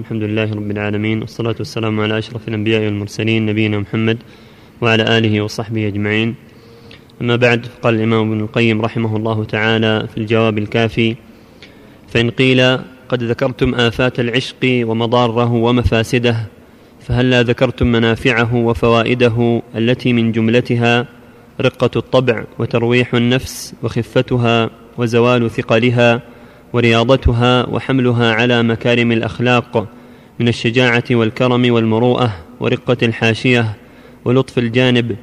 الحمد لله رب العالمين والصلاة والسلام على أشرف الأنبياء والمرسلين نبينا محمد وعلى آله وصحبه أجمعين. أما بعد قال الإمام ابن القيم رحمه الله تعالى في الجواب الكافي فإن قيل قد ذكرتم آفات العشق ومضاره ومفاسده فهلا ذكرتم منافعه وفوائده التي من جملتها رقة الطبع وترويح النفس وخفتها وزوال ثقلها ورياضتها وحملها على مكارم الأخلاق من الشجاعة والكرم والمروءة ورقة الحاشية ولطف الجانب.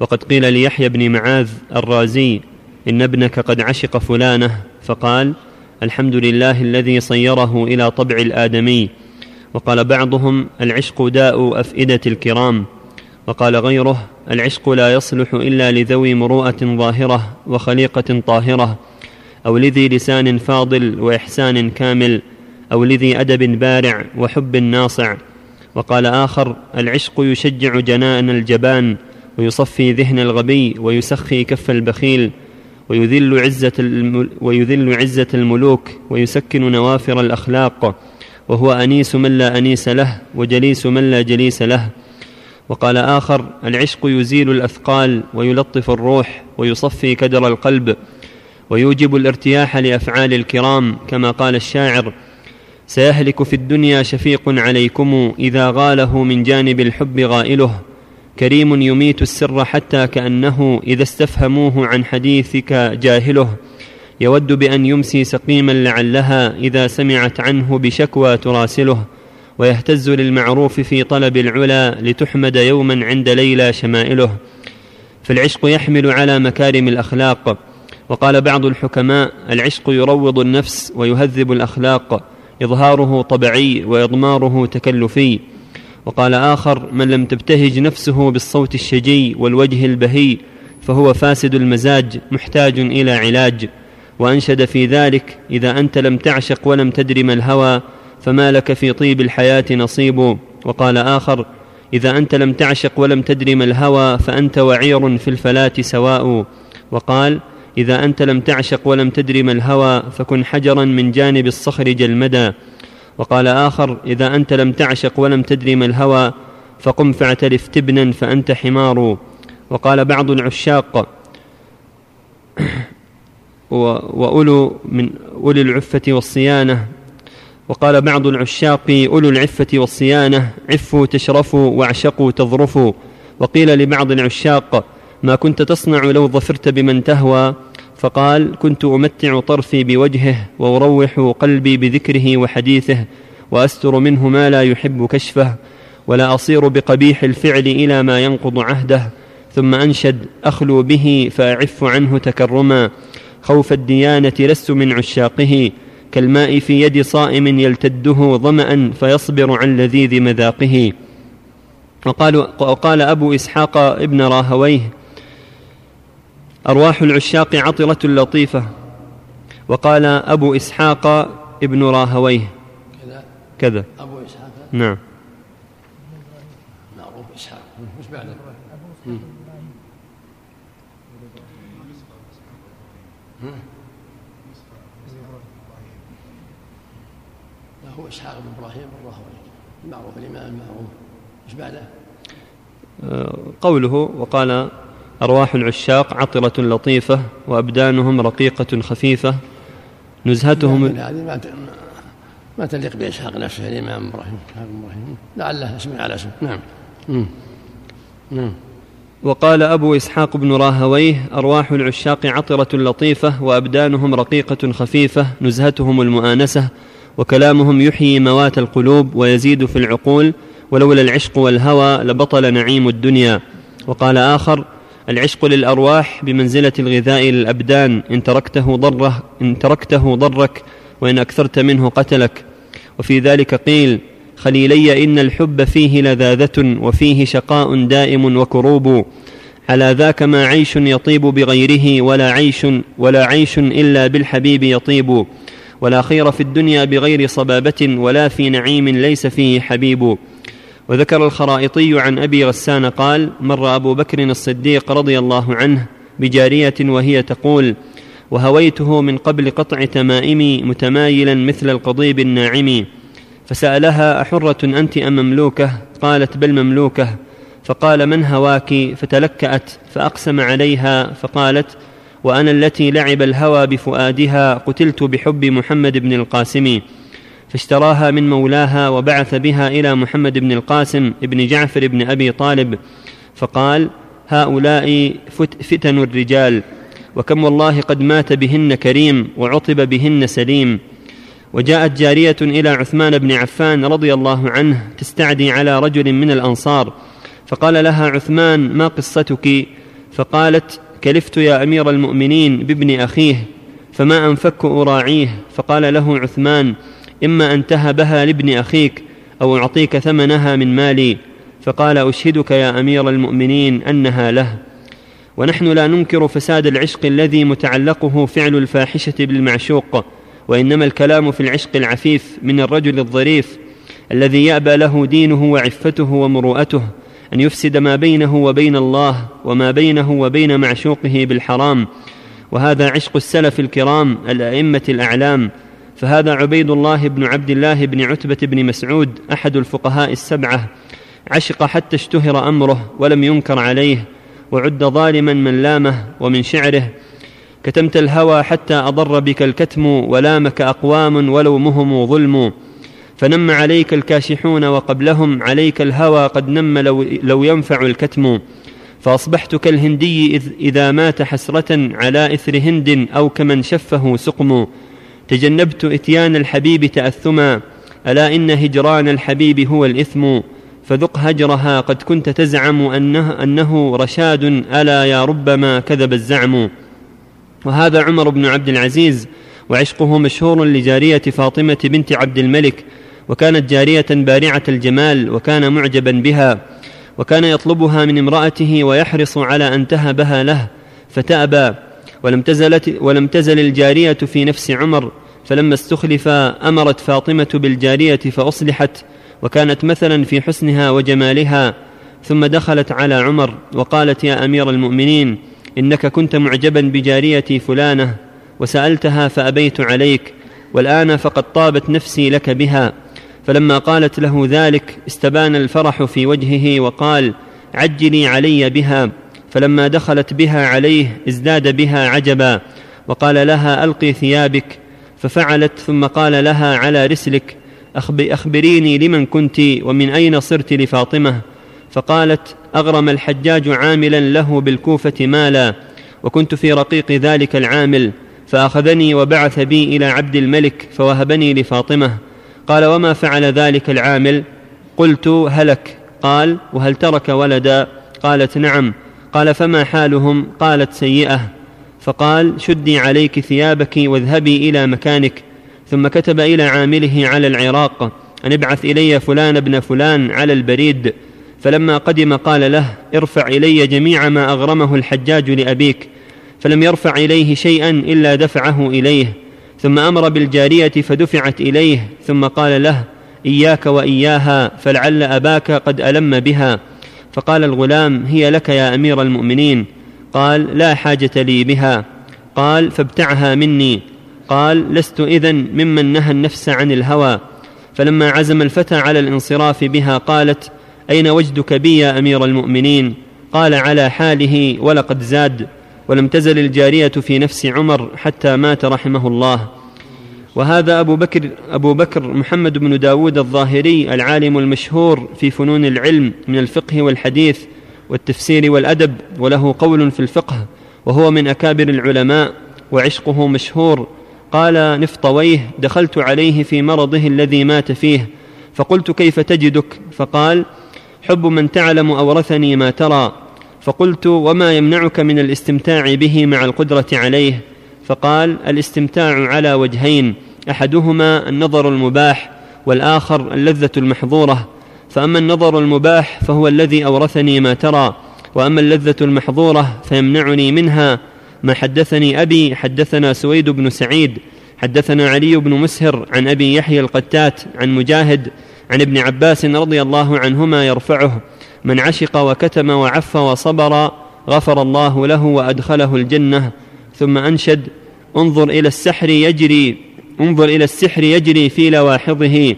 وقد قيل ليحيى بن معاذ الرازي إن ابنك قد عشق فلانة فقال الحمد لله الذي صيره إلى طبع الآدمي. وقال بعضهم العشق داء أفئدة الكرام. وقال غيره العشق لا يصلح إلا لذوي مروءة ظاهرة وخليقة طاهرة. أو لذي لسان فاضل وإحسان كامل أو لذي أدب بارع وحب ناصع. وقال آخر العشق يشجع جنان الجبان ويصفي ذهن الغبي ويسخي كف البخيل. ويذل عزة, ويذل عزة الملوك ويسكن نوافر الأخلاق. وهو أنيس من لا أنيس له وجليس من لا جليس له. وقال آخر العشق يزيل الأثقال ويلطف الروح ويصفي كدر القلب. ويوجب الارتياح لأفعال الكرام كما قال الشاعر سيهلك في الدنيا شفيق عليكم إذا غاله من جانب الحب غائله. كريم يميت السر حتى كأنه إذا استفهموه عن حديثك جاهله. يود بأن يمسي سقيما لعلها إذا سمعت عنه بشكوى تراسله. ويهتز للمعروف في طلب العلا لتحمد يوما عند ليلى شمائله. فالعشق يحمل على مكارم الأخلاق. وقال بعض الحكماء العشق يروض النفس ويهذب الأخلاق إظهاره طبعي وإضماره تكلفي. وقال آخر من لم تبتهج نفسه بالصوت الشجي والوجه البهي فهو فاسد المزاج محتاج إلى علاج. وأنشد في ذلك إذا أنت لم تعشق ولم تدر ما الهوى فما لك في طيب الحياة نصيب. وقال آخر إذا أنت لم تعشق ولم تدر ما الهوى فأنت وعير في الفلاة سواء. وقال إذا أنت لم تعشق ولم تدر ما الهوى فكن حجرا من جانب الصخر جلمدا. وقال آخر إذا أنت لم تعشق ولم تدر ما الهوى فقم فاعترف تبنا فأنت حمار. وقال بعض العشاق وأولو من أولي العفة والصيانة. وقال بعض العشاق أولو العفة والصيانة عفوا تشرفوا واعشقوا تظرفوا. وقيل لبعض العشاق ما كنت تصنع لو ظفرت بمن تهوى. فقال كنت أمتع طرفي بوجهه وأروح قلبي بذكره وحديثه وأستر منه ما لا يحب كشفه ولا أصير بقبيح الفعل إلى ما ينقض عهده. ثم أنشد أخلو به فأعف عنه تكرما. خوف الديانة لست من عشاقه كالماء في يد صائم يلتده ظمأ فيصبر عن لذيذ مذاقه. وقال, وقال أبو إسحاق ابن راهويه أرواح العشاق عطرة لطيفة. وقال أبو إسحاق ابن راهويه. كذا؟ كذا. أبو إسحاق؟ نعم. معروف إسحاق. وش بعده. لا هو إسحاق بن إبراهيم الراهوي المعروف الإمام المعروف وش بعده؟ آه، قوله وقال أرواح العشاق عطرة لطيفة وأبدانهم رقيقة خفيفة. نزهتهم هذه ما تليق بإسحاق نفسه الإمام إبراهيم إبراهيم لعله اسم على اسم نعم. نعم. وقال أبو إسحاق بن راهويه أرواح العشاق عطرة لطيفة وأبدانهم رقيقة خفيفة نزهتهم المؤانسة وكلامهم يحيي موات القلوب ويزيد في العقول ولولا العشق والهوى لبطل نعيم الدنيا. وقال آخر العشق للأرواح بمنزلة الغذاء للأبدان. إن تركته ضره إن تركته ضرك وإن أكثرت منه قتلك. وفي ذلك قيل خليلي إن الحب فيه لذاذة وفيه شقاء دائم وكروب. على ذاك ما عيش يطيب بغيره ولا عيش ولا عيش إلا بالحبيب يطيب. ولا خير في الدنيا بغير صبابة ولا في نعيم ليس فيه حبيب. وذكر الخرائطي عن أبي غسان قال مر أبو بكر الصديق رضي الله عنه بجارية وهي تقول وهويته من قبل قطع تمائمي متمايلا مثل القضيب الناعم فسألها أحرة أنت أم مملوكة؟ قالت بل مملوكة. فقال من هواك؟ فتلكأت فأقسم عليها فقالت وأنا التي لعب الهوى بفؤادها قتلت بحب محمد بن القاسم. فاشتراها من مولاها وبعث بها إلى محمد بن القاسم بن جعفر بن أبي طالب فقال هؤلاء فتن الرجال وكم والله قد مات بهن كريم وعطب بهن سليم. وجاءت جارية إلى عثمان بن عفان رضي الله عنه تستعدي على رجل من الأنصار فقال لها عثمان ما قصتك؟ فقالت كلفت يا أمير المؤمنين بابن أخيه فما انفك أراعيه. فقال له عثمان إما أن تهبها لابن أخيك أو أعطيك ثمنها من مالي فقال أشهدك يا أمير المؤمنين أنها له. ونحن لا ننكر فساد العشق الذي متعلقه فعل الفاحشة بالمعشوق وإنما الكلام في العشق العفيف من الرجل الظريف الذي يأبى له دينه وعفته ومروءته أن يفسد ما بينه وبين الله وما بينه وبين معشوقه بالحرام. وهذا عشق السلف الكرام الأئمة الأعلام فهذا عبيد الله بن عبد الله بن عتبة بن مسعود أحد الفقهاء السبعة. عشق حتى اشتهر أمره ولم ينكر عليه وعد ظالما من لامه ومن شعره. كتمت الهوى حتى أضر بك الكتم ولامك أقوام ولومهم ظلم. فنم عليك الكاشحون وقبلهم عليك الهوى قد نم لو, لو ينفع الكتم. فأصبحت كالهندي إذ إذا مات حسرة على إثر هند أو كمن شفه سقم. تجنبت إتيان الحبيب تأثما ألا إن هجران الحبيب هو الإثم فذق هجرها قد كنت تزعم انه, أنه رشاد ألا يا ربما كذب الزعم. وهذا عمر بن عبد العزيز وعشقه مشهور لجارية فاطمة بنت عبد الملك وكانت جارية بارعة الجمال وكان معجبا بها وكان يطلبها من امرأته ويحرص على أن تهبها له فتأبى. ولم تزلت ولم تزل الجارية في نفس عمر فلما استخلف أمرت فاطمة بالجارية فأصلحت وكانت مثلا في حسنها وجمالها ثم دخلت على عمر وقالت يا أمير المؤمنين إنك كنت معجبا بجاريتي فلانة وسألتها فأبيت عليك والآن فقد طابت نفسي لك بها. فلما قالت له ذلك استبان الفرح في وجهه وقال عجلي علي بها. فلما دخلت بها عليه ازداد بها عجبا وقال لها ألقي ثيابك. ففعلت ثم قال لها على رسلك أخبريني لمن كنت ومن أين صرت لفاطمة؟ فقالت أغرم الحجاج عاملا له بالكوفة مالا وكنت في رقيق ذلك العامل فأخذني وبعث بي إلى عبد الملك فوهبني لفاطمة. قال وما فعل ذلك العامل؟ قلت هلك. قال وهل ترك ولدا؟ قالت نعم. قال فما حالهم؟ قالت سيئة. فقال شدي عليك ثيابك واذهبي إلى مكانك. ثم كتب إلى عامله على العراق أن ابعث إلي فلان ابن فلان على البريد. فلما قدم قال له ارفع إلي جميع ما أغرمه الحجاج لأبيك. فلم يرفع إليه شيئا إلا دفعه إليه. ثم أمر بالجارية فدفعت إليه. ثم قال له إياك وإياها فلعل أباك قد ألم بها. فقال الغلام هي لك يا أمير المؤمنين. قال لا حاجة لي بها. قال فابتعها مني. قال لست إذن ممن نهى النفس عن الهوى. فلما عزم الفتى على الانصراف بها قالت أين وجدك بي يا أمير المؤمنين؟ قال على حاله ولقد زاد. ولم تزل الجارية في نفس عمر حتى مات رحمه الله. وهذا أبو بكر أبو بكر محمد بن داود الظاهري العالم المشهور في فنون العلم من الفقه والحديث والتفسير والأدب وله قول في الفقه وهو من أكابر العلماء وعشقه مشهور. قال نفطويه دخلت عليه في مرضه الذي مات فيه فقلت كيف تجدك؟ فقال حب من تعلم أورثني ما ترى. فقلت وما يمنعك من الاستمتاع به مع القدرة عليه؟ فقال الاستمتاع على وجهين أحدهما النظر المباح والآخر اللذة المحظورة. فأما النظر المباح فهو الذي أورثني ما ترى وأما اللذة المحظورة فيمنعني منها ما حدثني أبي حدثنا سويد بن سعيد حدثنا علي بن مسهر عن أبي يحيى القتات عن مجاهد عن ابن عباس رضي الله عنهما يرفعه من عشق وكتم وعف وصبر غفر الله له وأدخله الجنة ثم أنشد انظر إلى السحر يجري انظر إلى السحر يجري في لواحظه.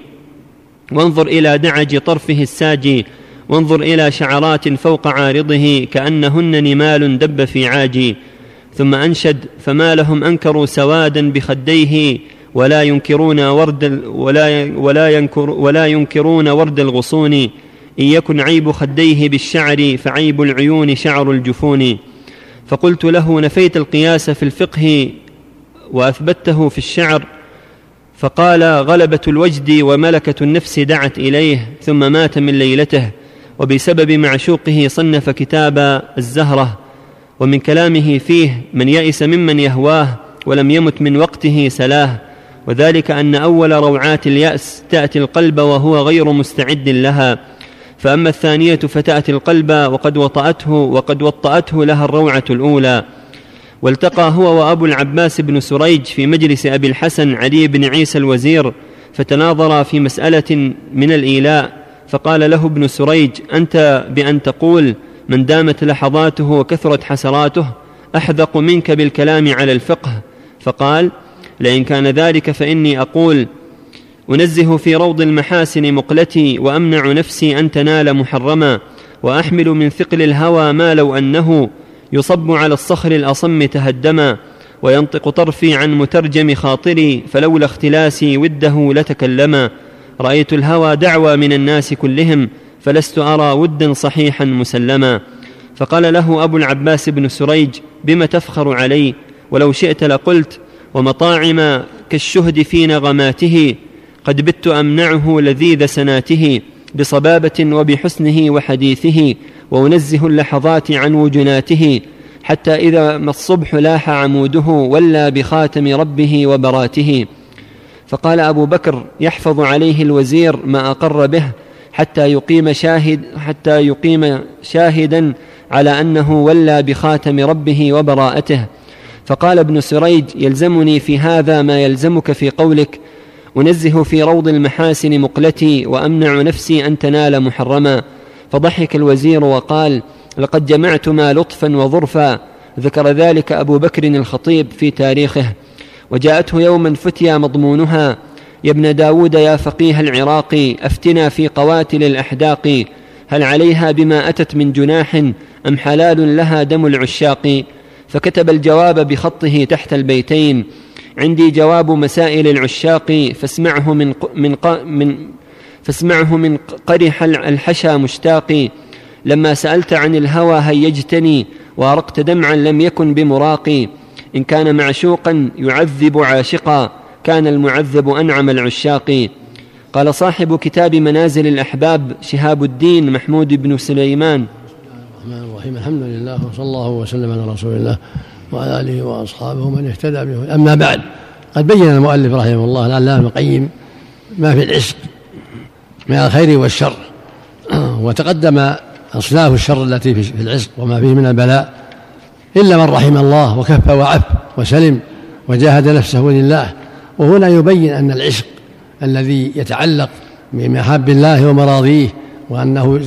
وانظر إلى دعج طرفه الساجي وانظر إلى شعرات فوق عارضه كأنهن نمال دب في عاجي ثم أنشد فما لهم أنكروا سوادا بخديه ولا ينكرون ورد ولا ولا ينكر ولا ينكرون ورد الغصون. إن يكن عيب خديه بالشعر فعيب العيون شعر الجفون. فقلت له نفيت القياس في الفقه وأثبته في الشعر فقال غلبة الوجد وملكة النفس دعت إليه ثم مات من ليلته وبسبب معشوقه صنف كتاب الزهرة ومن كلامه فيه من يئس ممن يهواه ولم يمت من وقته سلاه وذلك أن أول روعات اليأس تأتي القلب وهو غير مستعد لها. فأما الثانية فتأتي القلب وقد وطأته وقد وطأته لها الروعة الأولى. والتقى هو وأبو العباس بن سريج في مجلس أبي الحسن علي بن عيسى الوزير فتناظرا في مسألة من الإيلاء فقال له ابن سريج أنت بأن تقول من دامت لحظاته وكثرت حسراته أحذق منك بالكلام على الفقه فقال لئن كان ذلك فإني أقول أنزه في روض المحاسن مقلتي وأمنع نفسي أن تنال محرما وأحمل من ثقل الهوى ما لو أنه يصب على الصخر الأصم تهدما وينطق طرفي عن مترجم خاطري فلولا اختلاسي وده لتكلما. رأيت الهوى دعوى من الناس كلهم فلست أرى ودا صحيحا مسلما. فقال له أبو العباس بن سريج بم تفخر علي؟ ولو شئت لقلت ومطاعم كالشهد في نغماته قد بت أمنعه لذيذ سناته. بصبابة وبحسنه وحديثه وأنزه اللحظات عن وجناته حتى إذا ما الصبح لاح عموده ولى بخاتم ربه وبراته. فقال أبو بكر يحفظ عليه الوزير ما أقر به حتى يقيم شاهد حتى يقيم شاهدا على أنه ولى بخاتم ربه وبراءته. فقال ابن سريج يلزمني في هذا ما يلزمك في قولك أنزه في روض المحاسن مقلتي وأمنع نفسي أن تنال محرما. فضحك الوزير وقال لقد جمعت ما لطفا وظرفا. ذكر ذلك أبو بكر الخطيب في تاريخه. وجاءته يوما فتيا مضمونها يا ابن داود يا فقيه العراق أفتنا في قواتل الأحداق. هل عليها بما أتت من جناح أم حلال لها دم العشاق؟ فكتب الجواب بخطه تحت البيتين عندي جواب مسائل العشاق فاسمعه من من من فاسمعه من قرح الحشا مشتاق لما سألت عن الهوى هيجتني وارقت دمعا لم يكن بمراقي. إن كان معشوقا يعذب عاشقا كان المعذب أنعم العشاق. قال صاحب كتاب منازل الأحباب شهاب الدين محمود بن سليمان. الرحمن الرحيم. الحمد لله وصلى الله وسلم على رسول الله. وعلى آله وأصحابه من اهتدى به أما بعد قد بين المؤلف رحمه الله العلامة القيم ما في العشق من الخير والشر وتقدم أصناف الشر التي في العشق وما فيه من البلاء إلا من رحم الله وكف وعف وسلم وجاهد نفسه لله. وهنا يبين أن العشق الذي يتعلق بمحاب الله ومراضيه وأنه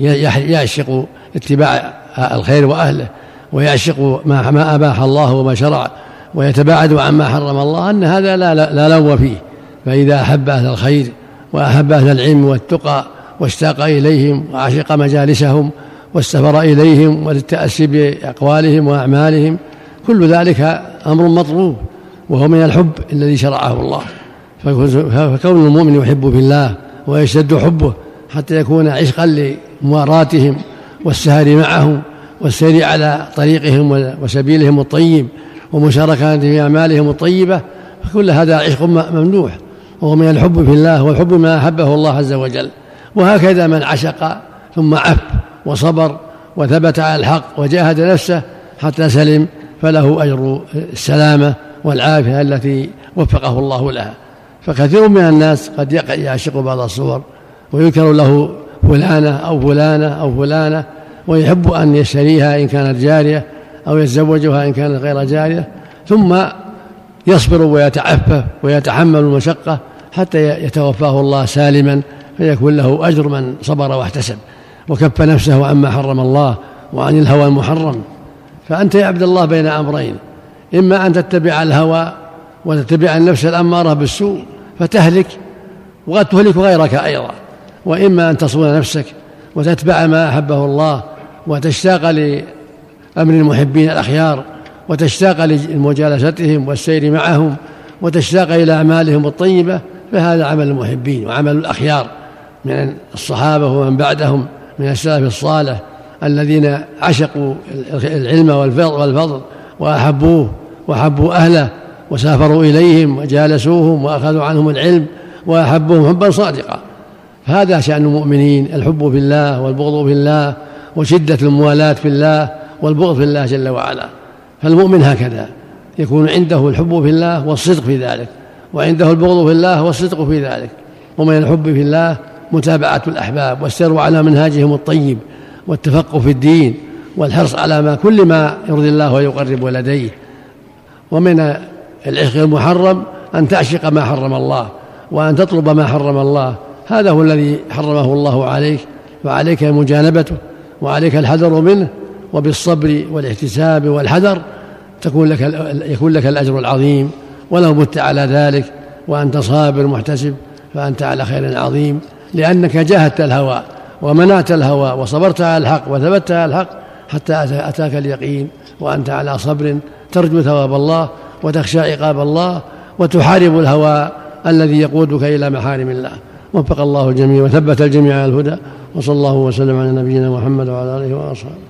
يعشق اتباع الخير وأهله ويعشق ما ما أباح الله وما شرع ويتباعد عما حرم الله أن هذا لا لا لو فيه. فإذا أحب أهل الخير وأحب أهل العلم والتقى واشتاق إليهم وعشق مجالسهم واستفر إليهم وللتاسي بأقوالهم وأعمالهم كل ذلك أمر مطلوب وهو من الحب الذي شرعه الله. فكون المؤمن يحب في الله ويشتد حبه حتى يكون عشقا لمواراتهم والسهر معهم والسير على طريقهم وسبيلهم الطيب ومشاركة في أعمالهم الطيبة فكل هذا عشق ممنوح وهو من الحب في الله والحب ما أحبه الله عز وجل. وهكذا من عشق ثم عف وصبر وثبت على الحق وجاهد نفسه حتى سلم فله أجر السلامة والعافية التي وفقه الله لها. فكثير من الناس قد يعشق بعض الصور ويذكر له فلانة أو فلانة أو فلانة ويحب أن يشتريها إن كانت جارية أو يتزوجها إن كانت غير جارية ثم يصبر ويتعفف ويتحمل المشقة حتى يتوفاه الله سالما فيكون له أجر من صبر واحتسب وكف نفسه عما حرم الله وعن الهوى المحرم. فأنت يا عبد الله بين أمرين إما أن تتبع الهوى وتتبع النفس الأمارة بالسوء فتهلك وقد تهلك غيرك أيضا وإما أن تصون نفسك وتتبع ما أحبه الله وتشتاق لأمر المحبين الأخيار وتشتاق لمجالستهم والسير معهم وتشتاق إلى أعمالهم الطيبة فهذا عمل المحبين وعمل الأخيار من الصحابة ومن بعدهم من السلف الصالح الذين عشقوا العلم والفضل وأحبوه وأحبوا أهله وسافروا إليهم وجالسوهم وأخذوا عنهم العلم وأحبوهم حبا صادقا. هذا شأن المؤمنين الحب في الله والبغض في الله وشدة الموالاة في الله والبغض في الله جل وعلا. فالمؤمن هكذا يكون عنده الحب في الله والصدق في ذلك وعنده البغض في الله والصدق في ذلك. ومن الحب في الله متابعة الأحباب والسير على منهاجهم الطيب والتفقه في الدين والحرص على ما كل ما يرضي الله ويقرب لديه. ومن العشق المحرم أن تعشق ما حرم الله وأن تطلب ما حرم الله. هذا هو الذي حرمه الله عليك وعليك مجانبته. وعليك الحذر منه وبالصبر والاحتساب والحذر تكون لك يكون لك الأجر العظيم ولو مت على ذلك وأنت صابر محتسب فأنت على خير عظيم لأنك جاهدت الهوى ومنعت الهوى وصبرت على الحق وثبت على الحق حتى أتاك اليقين وأنت على صبر ترجو ثواب الله وتخشى عقاب الله وتحارب الهوى الذي يقودك إلى محارم الله. وفق الله الجميع وثبت الجميع على الهدى وصلى الله وسلم على نبينا محمد وعلى آله وأصحابه.